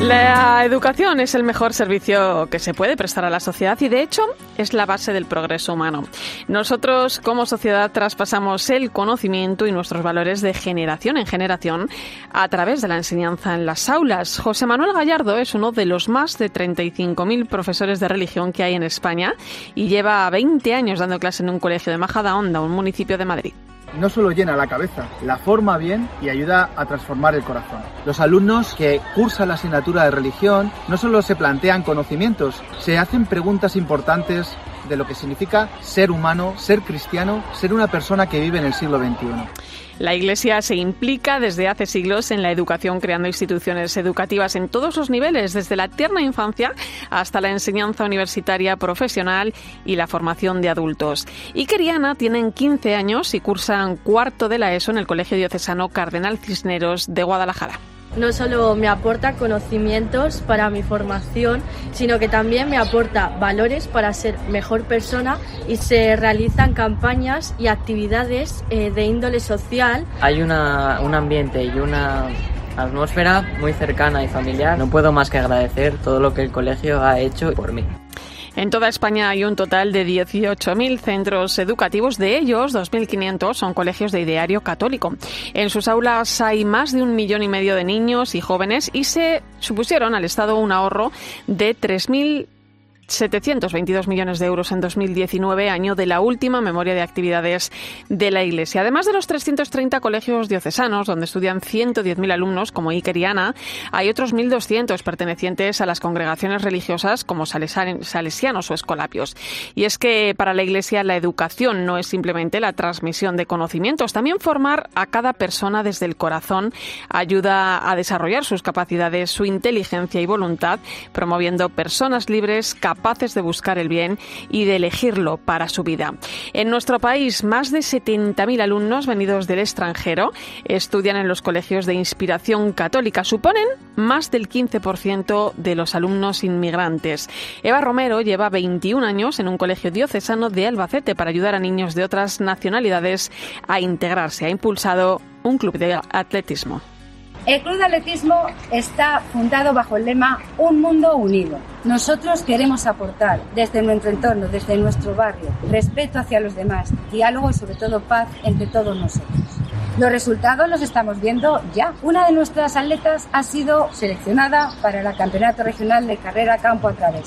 La educación es el mejor servicio que se puede prestar a la sociedad y de hecho es la base del progreso humano. Nosotros como sociedad traspasamos el conocimiento y nuestros valores de generación en generación a través de la enseñanza en las aulas. José Manuel Gallardo es uno de los más de 35.000 profesores de religión que hay en España y lleva 20 años dando clase en un colegio de Majadahonda, un municipio de Madrid no solo llena la cabeza, la forma bien y ayuda a transformar el corazón. Los alumnos que cursan la asignatura de religión no solo se plantean conocimientos, se hacen preguntas importantes de lo que significa ser humano, ser cristiano, ser una persona que vive en el siglo XXI. La Iglesia se implica desde hace siglos en la educación, creando instituciones educativas en todos los niveles, desde la tierna infancia hasta la enseñanza universitaria profesional y la formación de adultos. Y Ana tienen 15 años y cursan cuarto de la ESO en el Colegio Diocesano Cardenal Cisneros de Guadalajara no solo me aporta conocimientos para mi formación, sino que también me aporta valores para ser mejor persona y se realizan campañas y actividades eh, de índole social. Hay una, un ambiente y una atmósfera muy cercana y familiar. No puedo más que agradecer todo lo que el colegio ha hecho por mí. En toda España hay un total de 18.000 centros educativos, de ellos 2.500 son colegios de ideario católico. En sus aulas hay más de un millón y medio de niños y jóvenes y se supusieron al Estado un ahorro de 3.000 722 millones de euros en 2019, año de la última memoria de actividades de la Iglesia. Además de los 330 colegios diocesanos, donde estudian 110.000 alumnos, como Iker y Ana, hay otros 1.200 pertenecientes a las congregaciones religiosas, como salesianos o escolapios. Y es que para la Iglesia la educación no es simplemente la transmisión de conocimientos, también formar a cada persona desde el corazón ayuda a desarrollar sus capacidades, su inteligencia y voluntad, promoviendo personas libres, capaces capaces de buscar el bien y de elegirlo para su vida. En nuestro país, más de 70.000 alumnos venidos del extranjero estudian en los colegios de inspiración católica. Suponen más del 15% de los alumnos inmigrantes. Eva Romero lleva 21 años en un colegio diocesano de Albacete para ayudar a niños de otras nacionalidades a integrarse. Ha impulsado un club de atletismo. El Club de Atletismo está fundado bajo el lema Un Mundo Unido. Nosotros queremos aportar desde nuestro entorno, desde nuestro barrio, respeto hacia los demás, diálogo y sobre todo paz entre todos nosotros. Los resultados los estamos viendo ya. Una de nuestras atletas ha sido seleccionada para el Campeonato Regional de Carrera Campo a Través.